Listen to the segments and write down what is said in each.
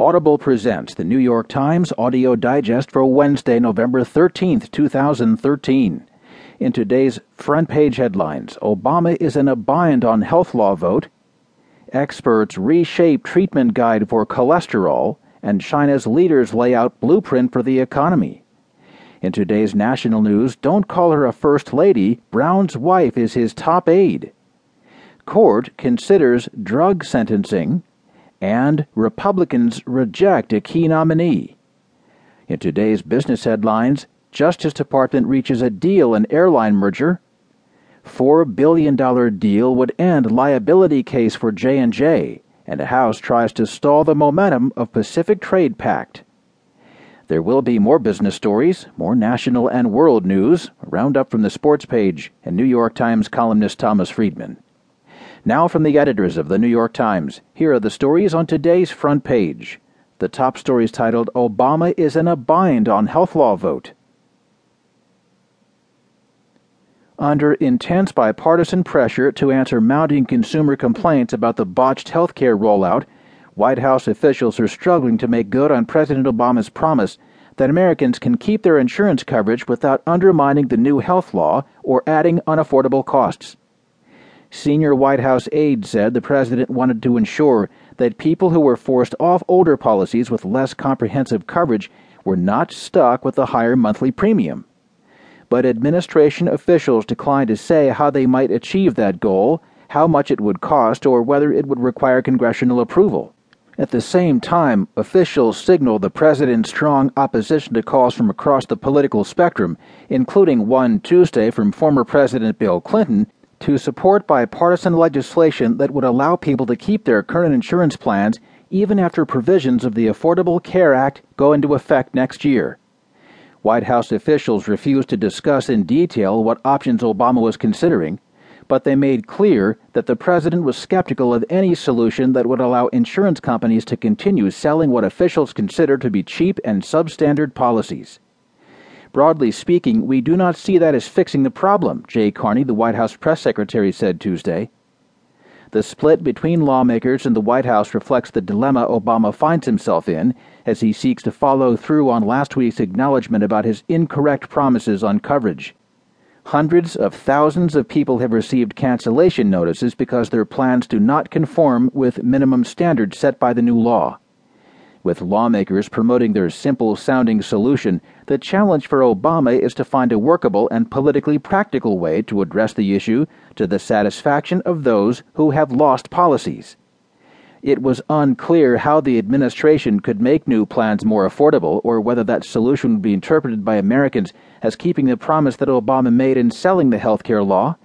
Audible presents the New York Times audio digest for Wednesday, November 13th, 2013. In today's front page headlines, Obama is in a bind on health law vote, experts reshape treatment guide for cholesterol, and China's leaders lay out blueprint for the economy. In today's national news, don't call her a first lady, Brown's wife is his top aide. Court considers drug sentencing and Republicans reject a key nominee. In today's business headlines, Justice Department reaches a deal in airline merger. $4 billion deal would end liability case for J&J, and the House tries to stall the momentum of Pacific Trade Pact. There will be more business stories, more national and world news, a roundup from the sports page, and New York Times columnist Thomas Friedman. Now, from the editors of the New York Times, here are the stories on today's front page. The top story is titled Obama is in a bind on health law vote. Under intense bipartisan pressure to answer mounting consumer complaints about the botched health care rollout, White House officials are struggling to make good on President Obama's promise that Americans can keep their insurance coverage without undermining the new health law or adding unaffordable costs. Senior White House aides said the president wanted to ensure that people who were forced off older policies with less comprehensive coverage were not stuck with a higher monthly premium. But administration officials declined to say how they might achieve that goal, how much it would cost, or whether it would require congressional approval. At the same time, officials signaled the president's strong opposition to calls from across the political spectrum, including one Tuesday from former President Bill Clinton to support bipartisan legislation that would allow people to keep their current insurance plans even after provisions of the Affordable Care Act go into effect next year. White House officials refused to discuss in detail what options Obama was considering, but they made clear that the president was skeptical of any solution that would allow insurance companies to continue selling what officials consider to be cheap and substandard policies. Broadly speaking, we do not see that as fixing the problem, Jay Carney, the White House press secretary, said Tuesday. The split between lawmakers and the White House reflects the dilemma Obama finds himself in as he seeks to follow through on last week's acknowledgement about his incorrect promises on coverage. Hundreds of thousands of people have received cancellation notices because their plans do not conform with minimum standards set by the new law. With lawmakers promoting their simple sounding solution, the challenge for Obama is to find a workable and politically practical way to address the issue to the satisfaction of those who have lost policies. It was unclear how the administration could make new plans more affordable or whether that solution would be interpreted by Americans as keeping the promise that Obama made in selling the health care law.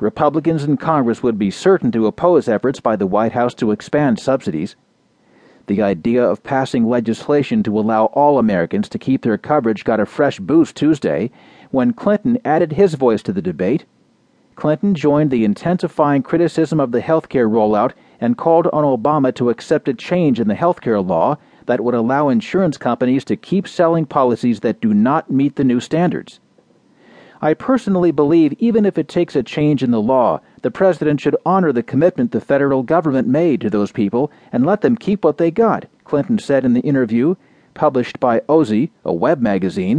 Republicans in Congress would be certain to oppose efforts by the White House to expand subsidies. The idea of passing legislation to allow all Americans to keep their coverage got a fresh boost Tuesday when Clinton added his voice to the debate. Clinton joined the intensifying criticism of the health care rollout and called on Obama to accept a change in the health care law that would allow insurance companies to keep selling policies that do not meet the new standards. I personally believe even if it takes a change in the law, the president should honor the commitment the federal government made to those people and let them keep what they got, Clinton said in the interview published by OZY, a web magazine.